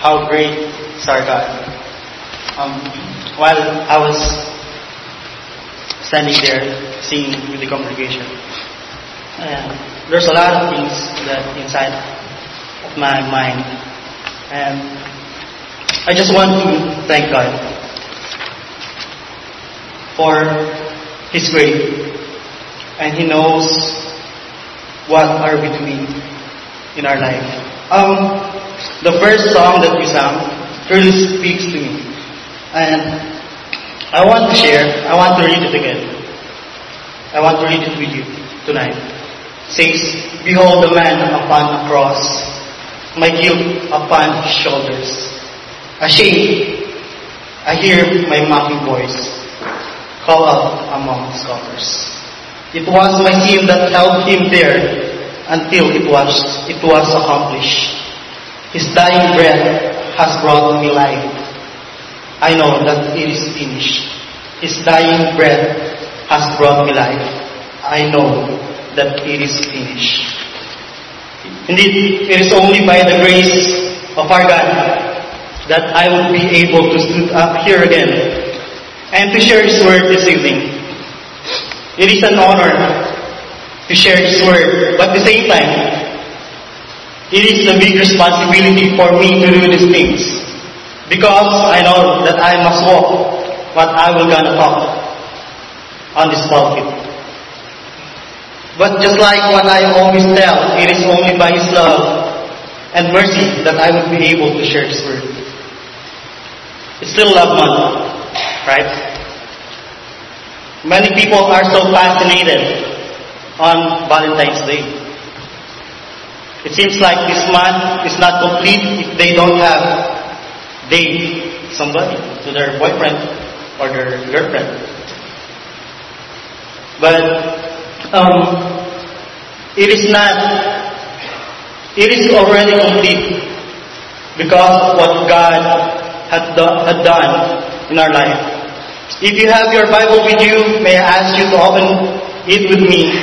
how great is our God. Um, while I was standing there singing with the congregation, uh, there's a lot of things that inside of my mind, and I just want to thank God for His grace, and He knows what are we doing in our life. Um, the first song that we sang really speaks to me. And I want to share, I want to read it again. I want to read it with you tonight. It says, Behold the man upon a cross, my guilt upon his shoulders. Ashamed, I hear my mocking voice call out among scholars. It was my sin that held him there until it was, it was accomplished. His dying breath has brought me life. I know that it is finished. His dying breath has brought me life. I know that it is finished. Indeed, it is only by the grace of our God that I will be able to stand up here again and to share His word this evening. It is an honor to share His word, but at the same time, it is a big responsibility for me to do these things because I know that I must walk what I will gonna talk on this pulpit. But just like what I always tell, it is only by His love and mercy that I will be able to share His word. It's still love month, right? Many people are so fascinated on Valentine's Day. It seems like this month is not complete if they don't have date somebody to their boyfriend or their girlfriend. But um, it is not. It is already complete because of what God had, do, had done in our life. If you have your Bible with you, may I ask you to open it with me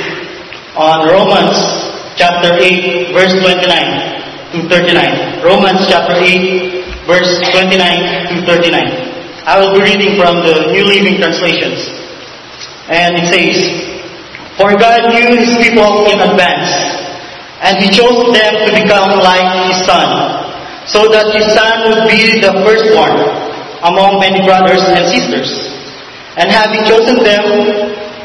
on Romans chapter 8, verse 29 to 39. Romans chapter 8, verse 29 to 39. I will be reading from the New Living Translations. And it says, For God knew His people in advance, and He chose them to become like His Son, so that His Son would be the firstborn among many brothers and sisters. And having chosen them,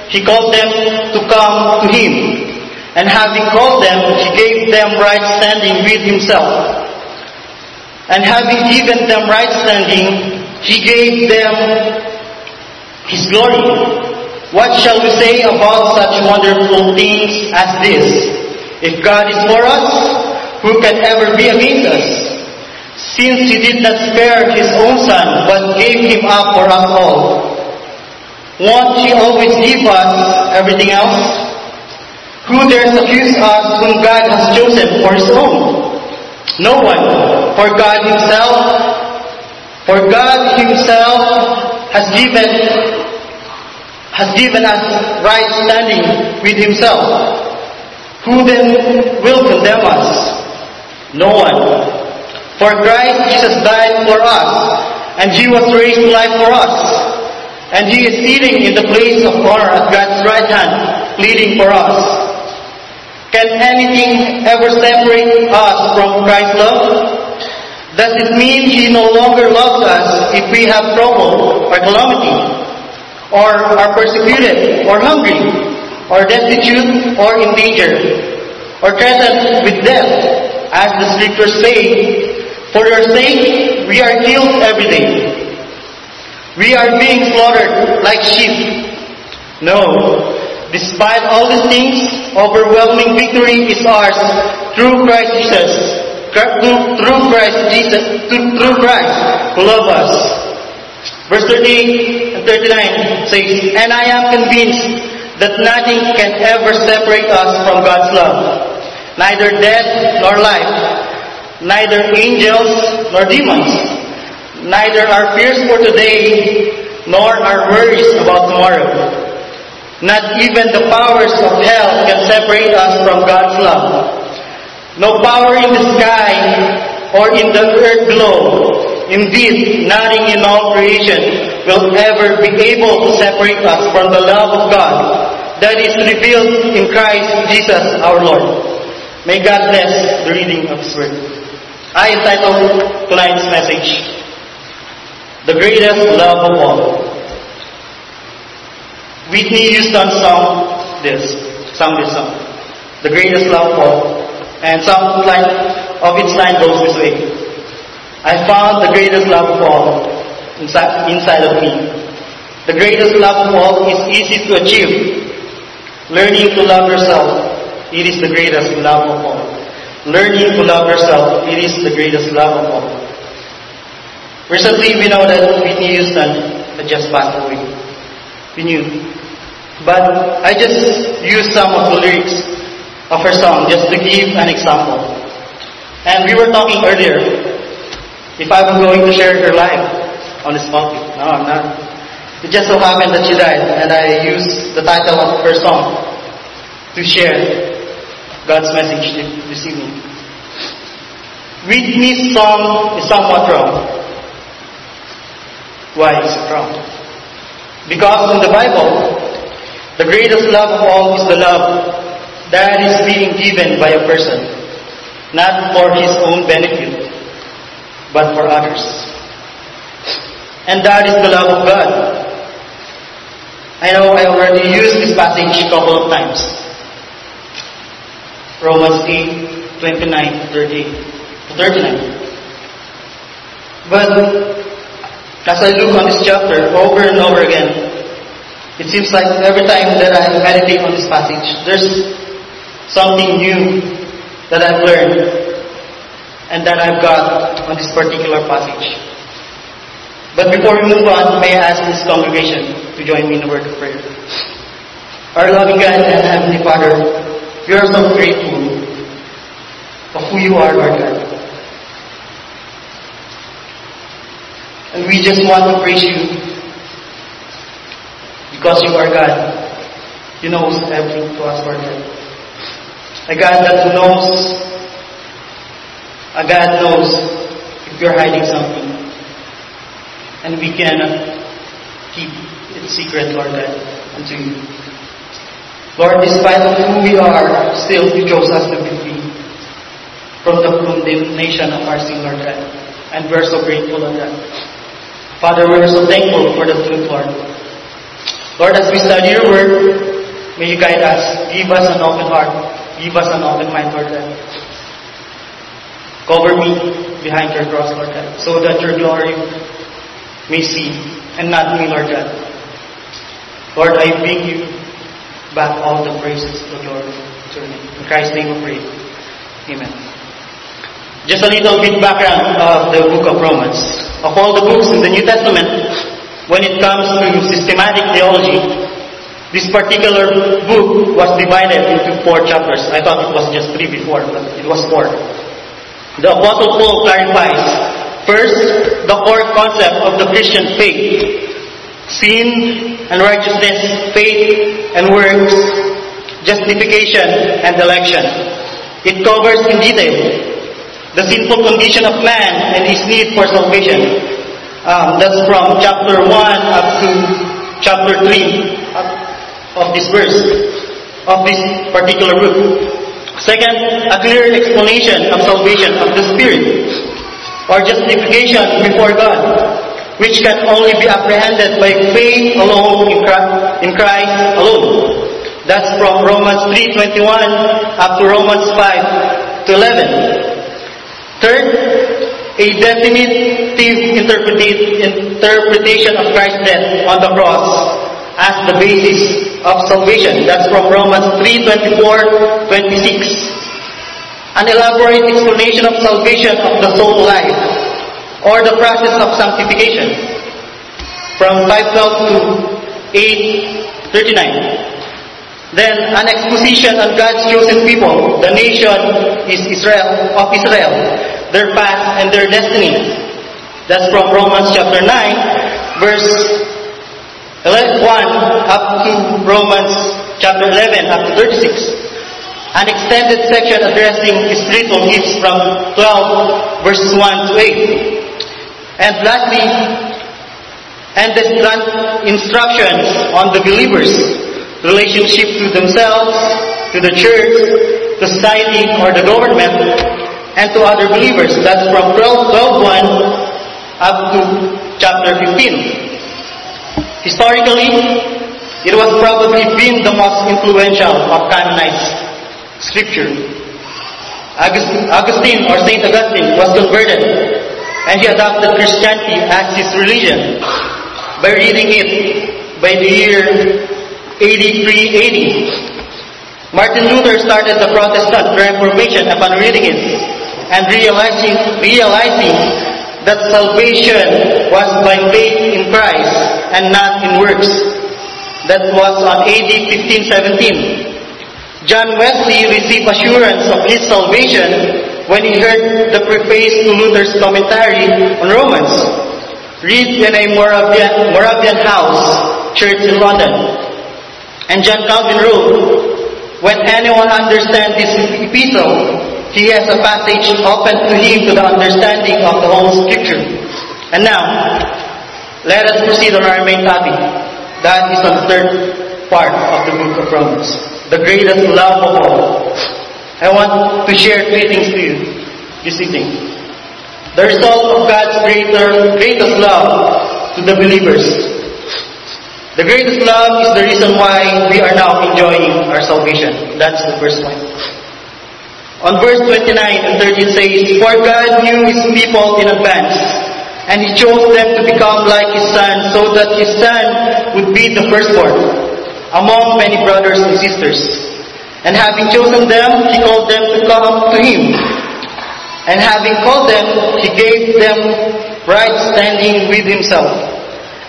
He called them to come to Him. And having called them, He gave them right standing with Himself. And having given them right standing, He gave them His glory. What shall we say about such wonderful things as this? If God is for us, who can ever be against us? Since He did not spare His own Son, but gave Him up for us all, won't He always give us everything else? Who dares accuse us whom God has chosen for His own? No one. For God Himself, for God Himself has given has given us right standing with Himself. Who then will condemn us? No one. For Christ Jesus died for us, and He was raised to life for us. And He is sitting in the place of honor at God's right hand, pleading for us. Can anything ever separate us from Christ's love? Does it mean He no longer loves us if we have trouble or calamity? or are persecuted, or hungry, or destitute, or in danger, or threatened with death, as the scriptures say, For your sake we are killed every day. We are being slaughtered like sheep. No, despite all these things, overwhelming victory is ours through Christ Jesus. Through, Christ Jesus, through, Christ who loves us. Verse 38 and 39 says, And I am convinced that nothing can ever separate us from God's love. Neither death nor life, neither angels nor demons, neither our fears for today nor our worries about tomorrow. Not even the powers of hell can separate us from God's love. No power in the sky, or in the earth below. Indeed, nothing in all creation will ever be able to separate us from the love of God that is revealed in Christ Jesus our Lord. May God bless the reading of His Word. I entitled tonight's message, The Greatest Love of All. Whitney Houston sung this, sung this song, The Greatest Love of All, and some line of its line goes this way. I found the greatest love of all inside, inside of me. The greatest love of all is easy to achieve. Learning to love yourself, it is the greatest love of all. Learning to love yourself, it is the greatest love of all. Recently, we know that Whitney Houston had just passed away. We knew. But I just used some of the lyrics of her song just to give an example. And we were talking earlier if I was going to share her life on this pulpit. No, I'm not. It just so happened that she died, and I used the title of her song to share God's message this evening. Whitney's song is somewhat wrong. Why is it wrong? Because in the Bible, the greatest love of all is the love that is being given by a person, not for his own benefit, but for others. And that is the love of God. I know I already used this passage a couple of times. Romans 8, 29 30 to 39. But as I look on this chapter over and over again, it seems like every time that I meditate on this passage, there's something new that I've learned and that I've got on this particular passage. But before we move on, may I ask this congregation to join me in a word of prayer. Our loving God and Heavenly Father, we are so grateful of who you are, Lord God. And we just want to praise you because you are God. You know everything to us, Lord. A God that knows, a God knows if you're hiding something. And we cannot keep it secret, Lord God, unto you. Lord, despite of who we are, still you chose us to be free from the condemnation of our sin, Lord God. And we're so grateful, Lord God. Father, we're so thankful for the truth, Lord. Lord, as we study your word, may you guide us. Give us an open heart. Give us an open mind, Lord God. Cover me behind your cross, Lord God, so that your glory may see and not me, Lord God. Lord, I bring you back all the praises to glory to your name. In Christ's name we pray. Amen. Just a little bit background of the book of Romans. Of all the books in the New Testament, when it comes to systematic theology, this particular book was divided into four chapters. I thought it was just three before, but it was four. The Apostle Paul clarifies first the core concept of the Christian faith sin and righteousness, faith and works, justification and election. It covers in detail the sinful condition of man and his need for salvation. Um, that's from chapter 1 up to chapter 3 of this verse, of this particular book. Second, a clear explanation of salvation of the Spirit, or justification before God, which can only be apprehended by faith alone in Christ, alone. That's from Romans 3.21 up to Romans 5 to 11. Third, a definitive interpretation of Christ's death on the cross as the basis of salvation. That's from Romans 3, 24, 26. An elaborate explanation of salvation of the soul life or the process of sanctification from 512 to 839. Then an exposition on God's chosen people, the nation is Israel of Israel, their past and their destiny. That's from Romans chapter 9, verse 1 up to Romans chapter 11 up to 36. an extended section addressing spiritual gifts from 12 verses 1 to 8. And lastly, and the instructions on the believers' relationship to themselves, to the church, society or the government, and to other believers. That's from 12, 12 1 up to chapter 15. Historically, it was probably been the most influential of canonized scripture. Augustine or Saint Augustine was converted and he adopted Christianity as his religion by reading it by the year 8380. Martin Luther started the Protestant Reformation upon reading it and realizing, realizing that salvation was by faith in Christ and not in works. That was on AD 1517. John Wesley received assurance of his salvation when he heard the preface to Luther's commentary on Romans read in a Moravian, Moravian house church in London. And John Calvin wrote, When anyone understands this epistle, he has a passage open to him to the understanding of the whole scripture. And now, let us proceed on our main topic. That is on the third part of the book of Romans. The greatest love of all. I want to share three things to you this evening the result of God's greater, greatest love to the believers. The greatest love is the reason why we are now enjoying our salvation. That's the first point. On verse 29 and 30 it says, For God knew His people in advance, and He chose them to become like His Son, so that His Son would be the firstborn among many brothers and sisters. And having chosen them, He called them to come to Him and having called them, he gave them right standing with himself.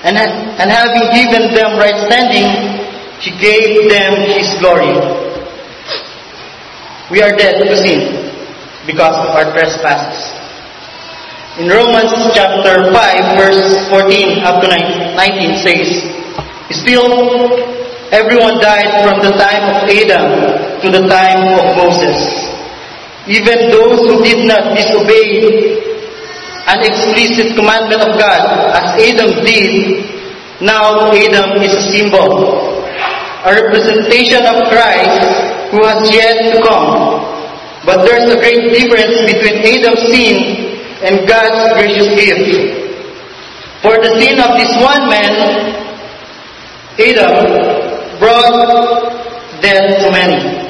And, and having given them right standing, he gave them his glory. We are dead to sin because of our trespasses. In Romans chapter 5 verse 14 up to 19 says, Still, everyone died from the time of Adam to the time of Moses. Even those who did not disobey an explicit commandment of God, as Adam did, now Adam is a symbol, a representation of Christ who has yet to come. But there's a great difference between Adam's sin and God's gracious gift. For the sin of this one man, Adam brought death to many.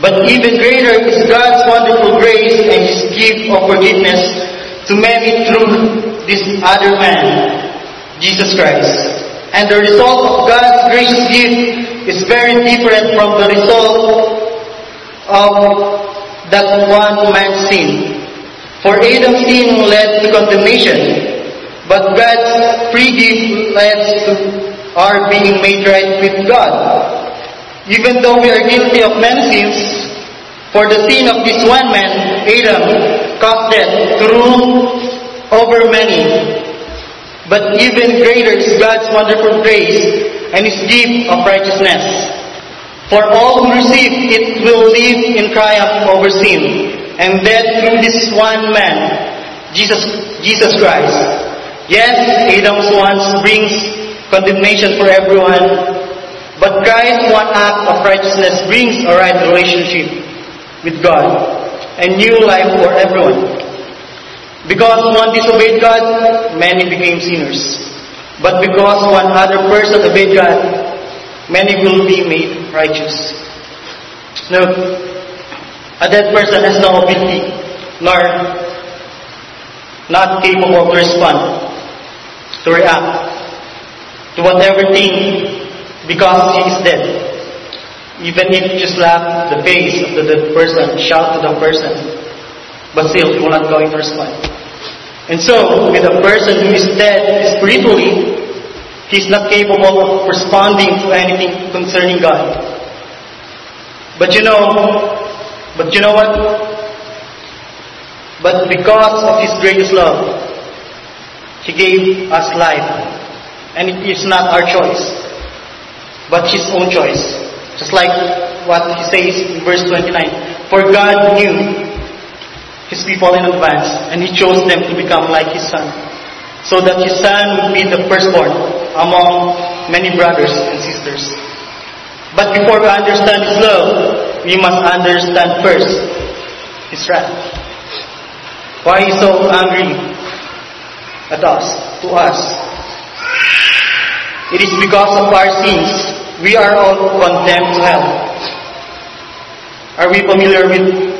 But even greater is God's wonderful grace and His gift of forgiveness to many through this other man, Jesus Christ. And the result of God's gracious gift is very different from the result of that one man's sin. For Adam's sin led to condemnation, but God's free gift led to our being made right with God. Even though we are guilty of many sins, for the sin of this one man, Adam, caused death to rule over many. But even greater is God's wonderful grace and His gift of righteousness. For all who receive it will live in triumph over sin, and that through this one man, Jesus, Jesus Christ. Yes, Adam's once brings condemnation for everyone, but Christ's one act of righteousness brings a right relationship with God and new life for everyone. Because one disobeyed God, many became sinners. But because one other person obeyed God, many will be made righteous. Now, a dead person has no ability nor not capable to respond, to react to whatever thing because he is dead. Even if you slap the face of the dead person, shout to the person, but still he will not going to respond. And so, with a person who is dead spiritually, he is not capable of responding to anything concerning God. But you know, but you know what? But because of His greatest love, He gave us life. And it is not our choice but his own choice. Just like what he says in verse 29. For God knew his people in advance, and he chose them to become like his son, so that his son would be the firstborn among many brothers and sisters. But before we understand his love, we must understand first his wrath. Why is he so angry at us, to us. It is because of our sins we are all condemned to hell. Are we familiar with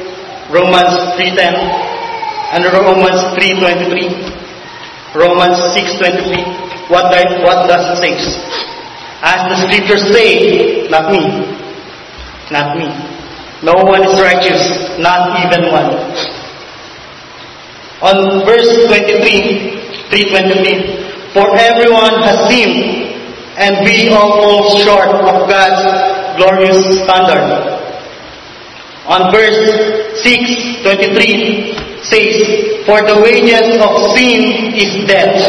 Romans 3.10 and Romans 3.23? Romans 6.23. What, what does it say? As the scriptures say, not me. Not me. No one is righteous, not even one. On verse 23, 323, For everyone has sinned and we all fall short of God's glorious standard. On verse 6, 23 says, For the wages of sin is death,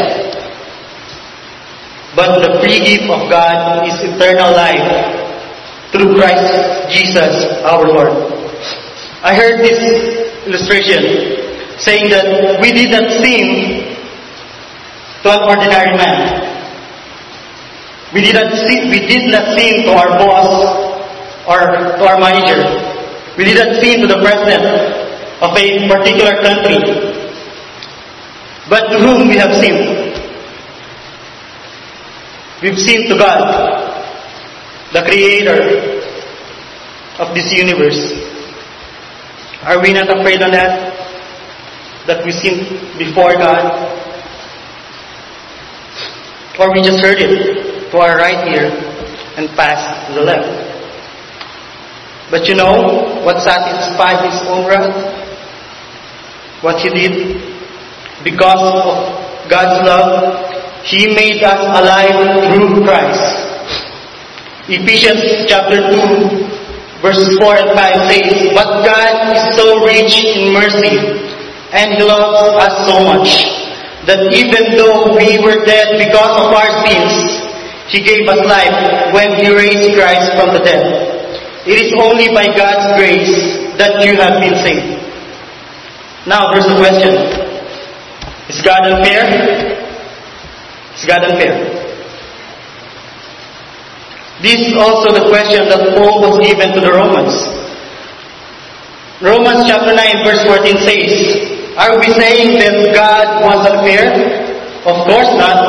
but the free gift of God is eternal life through Christ Jesus our Lord. I heard this illustration saying that we did not sin to an ordinary man. We did not sin, we did not sin to our boss or to our manager. We did not sin to the president of a particular country. But to whom we have sinned? We've sinned to God, the creator of this universe. Are we not afraid of that? That we sin before God? Or we just heard it? to our right ear and pass to the left. But you know what satisfies his own wrath? What he did? Because of God's love, he made us alive through Christ. Ephesians chapter 2 verses 4 and 5 says, But God is so rich in mercy and He loves us so much that even though we were dead because of our sins, he gave us life when He raised Christ from the dead. It is only by God's grace that you have been saved. Now there's a question. Is God unfair? Is God unfair? This is also the question that Paul was given to the Romans. Romans chapter 9 verse 14 says, Are we saying that God was unfair? Of course not.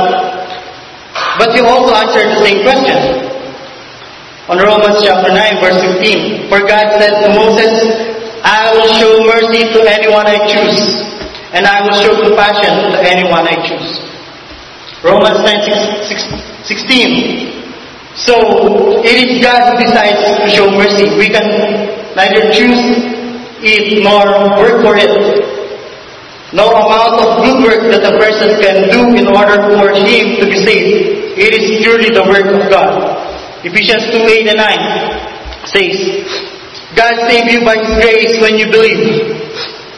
But you also answered the same question. On Romans chapter 9 verse 15, For God said to Moses, I will show mercy to anyone I choose, and I will show compassion to anyone I choose. Romans 9 16. So, it is God who decides to show mercy. We can neither choose it nor work for it. No amount of good work that a person can do in order for him to be saved. It is purely the work of God. Ephesians 2, 8 and 9 says, God saved you by His grace when you believe.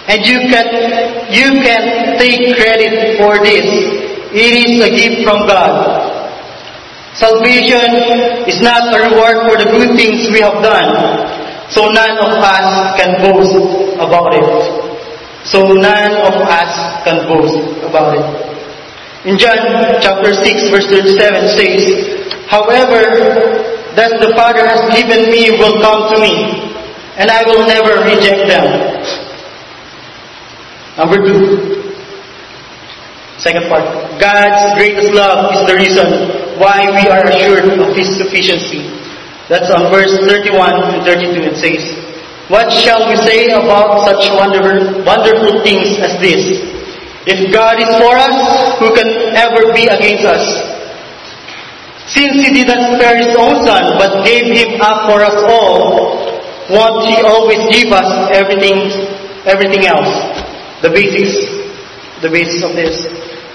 And you can, you can take credit for this. It is a gift from God. Salvation is not a reward for the good things we have done. So none of us can boast about it. So none of us can boast about it. In John chapter 6 verse 37 says, However, that the Father has given me will come to me, and I will never reject them. Number two. Second part. God's greatest love is the reason why we are assured of His sufficiency. That's on verse 31 and 32. It says, what shall we say about such wonderful, wonderful things as this? If God is for us, who can ever be against us? Since He did not spare His own Son, but gave Him up for us all, won't He always give us everything, everything else? The basics, the basis of this.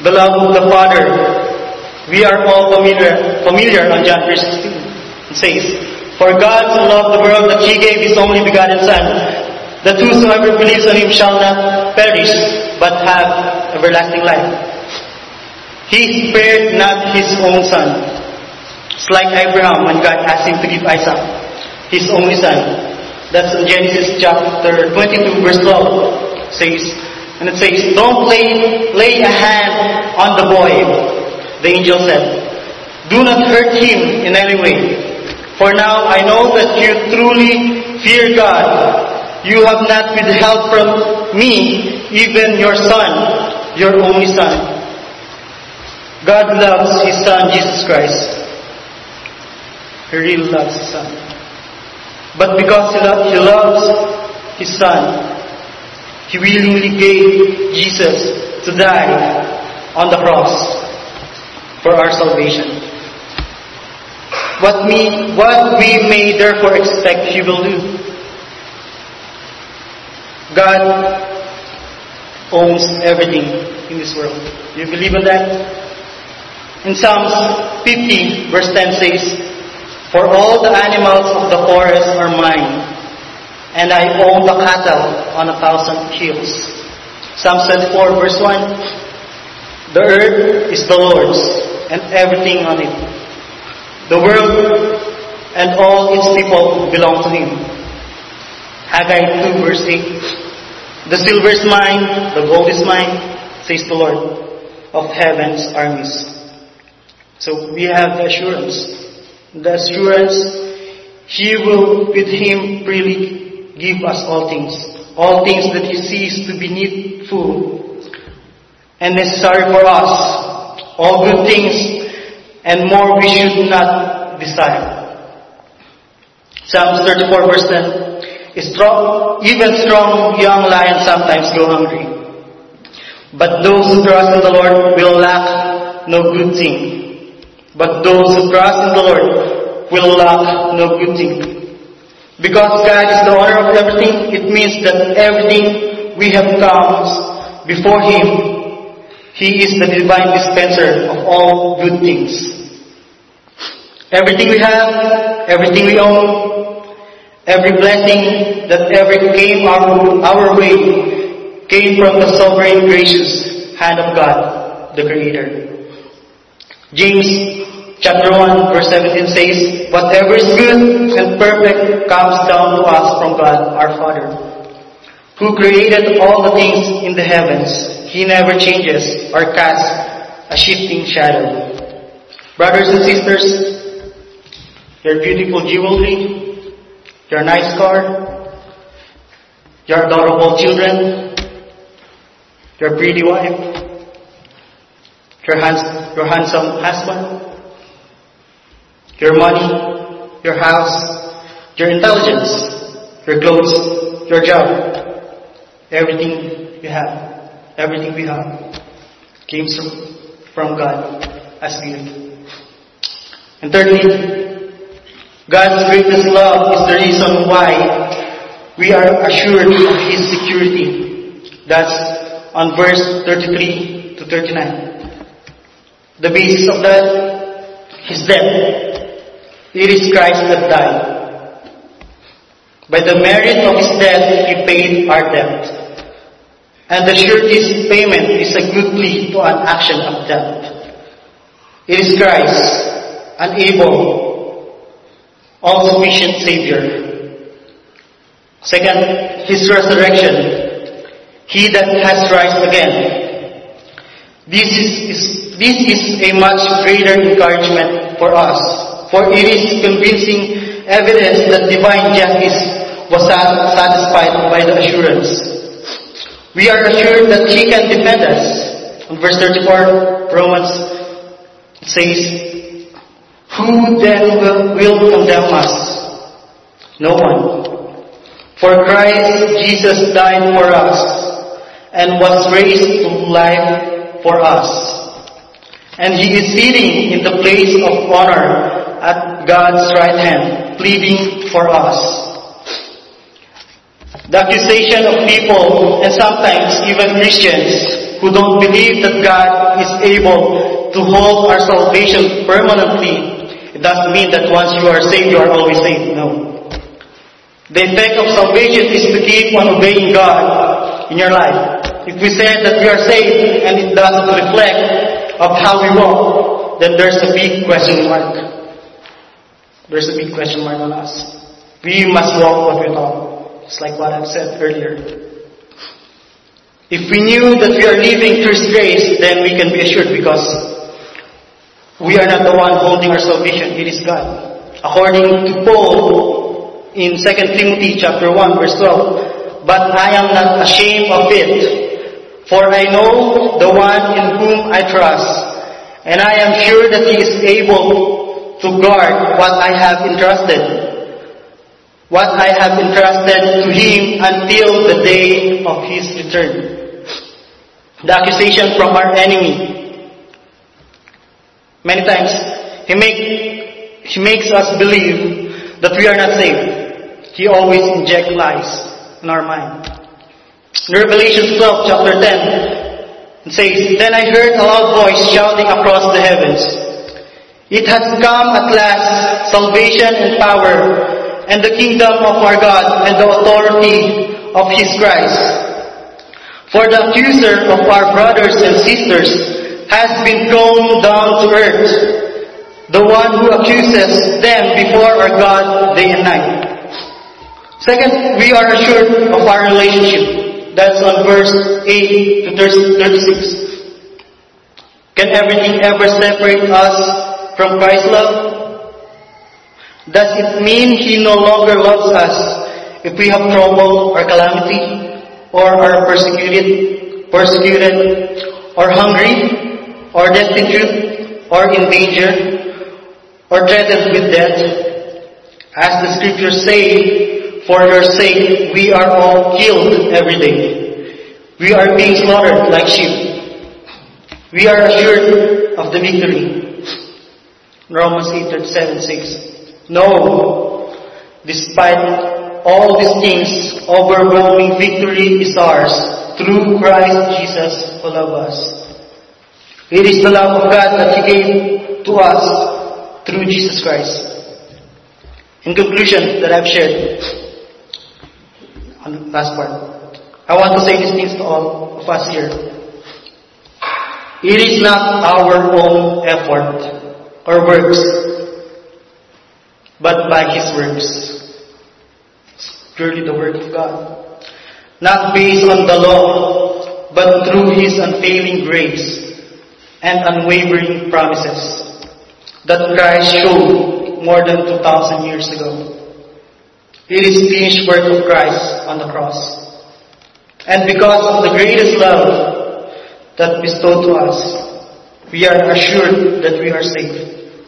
The love of the Father. We are all familiar, familiar on John 3.16. It says, for God so loved the world that He gave His only begotten Son, that whosoever believes on Him shall not perish, but have everlasting life. He spared not His own Son. It's like Abraham when God asked him to give Isaac. His only Son. That's in Genesis chapter 22 verse 12. Says, and it says, Don't lay, lay a hand on the boy. The angel said, Do not hurt him in any way. For now I know that you truly fear God. You have not withheld from me even your son, your only son. God loves His Son, Jesus Christ. He really loves His Son. But because He, lo- he loves His Son, He willingly gave Jesus to die on the cross for our salvation. What, me, what we may therefore expect He will do. God owns everything in this world. Do you believe in that? In Psalms 50, verse 10 says, For all the animals of the forest are mine, and I own the cattle on a thousand hills. Psalms 24, verse 1, The earth is the Lord's, and everything on it. The world and all its people belong to Him. Haggai 2, verse 8, The silver is mine, the gold is mine, says the Lord of heaven's armies. So we have the assurance. The assurance He will with Him freely give us all things. All things that He sees to be needful and necessary for us. All good things and more we should not desire. Psalms 34 verse 10. Strong, even strong young lions sometimes go hungry. But those who trust in the Lord will lack no good thing. But those who trust in the Lord will lack no good thing. Because God is the owner of everything, it means that everything we have comes before Him. He is the divine dispenser of all good things. Everything we have, everything we own, every blessing that ever came our, our way came from the sovereign gracious hand of God, the Creator. James chapter 1 verse 17 says, Whatever is good and perfect comes down to us from God our Father, who created all the things in the heavens. He never changes or casts a shifting shadow. Brothers and sisters, your beautiful jewelry, your nice car, your adorable children, your pretty wife, your, hands, your handsome husband, your money, your house, your intelligence, your clothes, your job, everything you have, everything we have came from God as gift. And thirdly, God's greatest love is the reason why we are assured of His security. That's on verse 33 to 39. The basis of that, His death. It is Christ that died. By the merit of His death, He paid our debt. And the surety's payment is a good plea to an action of debt. It is Christ, an able, all-sufficient Savior. Second, His resurrection. He that has rise again. This is, is, this is a much greater encouragement for us, for it is convincing evidence that divine justice was satisfied by the assurance. We are assured that He can defend us. In verse 34, Romans says, Who then will, will condemn us? No one. For Christ Jesus died for us and was raised to life for us. And He is sitting in the place of honor at God's right hand, pleading for us. The accusation of people, and sometimes even Christians, who don't believe that God is able to hold our salvation permanently, it doesn't mean that once you are saved, you are always saved. No. The effect of salvation is to keep on obeying God in your life. If we say that we are saved and it doesn't reflect of how we walk, then there's a big question mark. There's a big question mark on us. We must walk what we talk. It's like what I've said earlier. If we knew that we are living through grace, then we can be assured because we are not the one holding our salvation, it is God. According to Paul in 2 Timothy chapter 1 verse 12, But I am not ashamed of it, for I know the one in whom I trust, and I am sure that he is able to guard what I have entrusted what I have entrusted to him until the day of his return. The accusation from our enemy. Many times, he, make, he makes us believe that we are not saved. He always injects lies in our mind. Revelation 12, chapter 10, it says, Then I heard a loud voice shouting across the heavens, It has come at last, salvation and power, and the kingdom of our God and the authority of His Christ. For the accuser of our brothers and sisters has been thrown down to earth, the one who accuses them before our God day and night. Second, we are assured of our relationship. That's on verse 8 to 36. Can everything ever separate us from Christ's love? Does it mean He no longer loves us if we have trouble or calamity, or are persecuted, persecuted, or hungry, or destitute, or in danger, or threatened with death? As the scriptures say, for your sake we are all killed every day. We are being slaughtered like sheep. We are assured of the victory. Romans 8, 37, 6. No, despite all these things, overwhelming victory is ours through Christ Jesus who loves us. It is the love of God that He gave to us through Jesus Christ. In conclusion, that I've shared on last part, I want to say these things to all of us here. It is not our own effort or works but by His works. It's purely the work of God. Not based on the law, but through His unfailing grace and unwavering promises that Christ showed more than 2,000 years ago. It is finished work of Christ on the cross. And because of the greatest love that bestowed to us, we are assured that we are safe,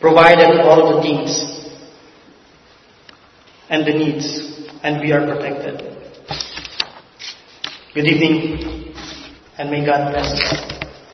provided all the things and the needs, and we are protected. Good evening, and may God bless you.